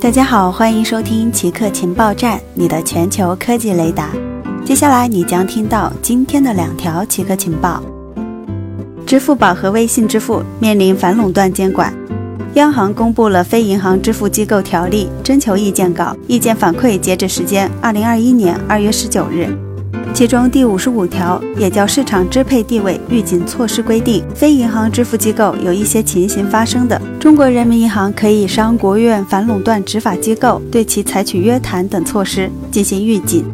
大家好，欢迎收听奇客情报站，你的全球科技雷达。接下来你将听到今天的两条奇客情报：支付宝和微信支付面临反垄断监管。央行公布了《非银行支付机构条例》征求意见稿，意见反馈截止时间二零二一年二月十九日。其中第五十五条也叫市场支配地位预警措施规定，非银行支付机构有一些情形发生的，中国人民银行可以商国务院反垄断执法机构对其采取约谈等措施进行预警。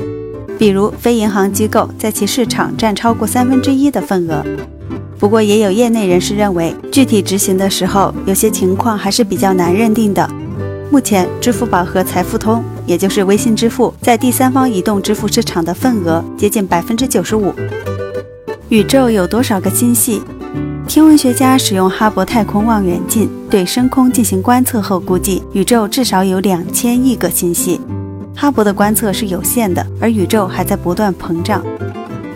比如，非银行机构在其市场占超过三分之一的份额。不过，也有业内人士认为，具体执行的时候，有些情况还是比较难认定的。目前，支付宝和财付通，也就是微信支付，在第三方移动支付市场的份额接近百分之九十五。宇宙有多少个星系？天文学家使用哈勃太空望远镜对深空进行观测后，估计宇宙至少有两千亿个星系。哈勃的观测是有限的，而宇宙还在不断膨胀。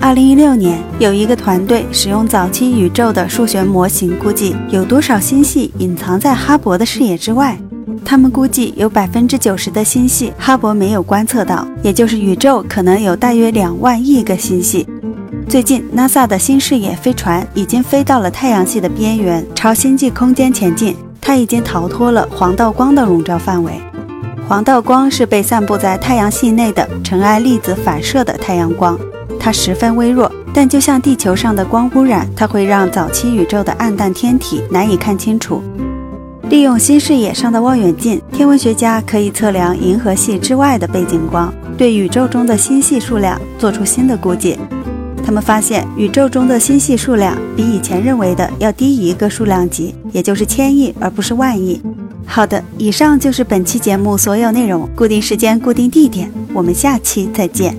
二零一六年，有一个团队使用早期宇宙的数学模型，估计有多少星系隐藏在哈勃的视野之外。他们估计有百分之九十的星系哈勃没有观测到，也就是宇宙可能有大约两万亿个星系。最近，NASA 的新视野飞船已经飞到了太阳系的边缘，朝星际空间前进。它已经逃脱了黄道光的笼罩范围。黄道光是被散布在太阳系内的尘埃粒子反射的太阳光。它十分微弱，但就像地球上的光污染，它会让早期宇宙的暗淡天体难以看清楚。利用新视野上的望远镜，天文学家可以测量银河系之外的背景光，对宇宙中的星系数量做出新的估计。他们发现，宇宙中的星系数量比以前认为的要低一个数量级，也就是千亿，而不是万亿。好的，以上就是本期节目所有内容。固定时间，固定地点，我们下期再见。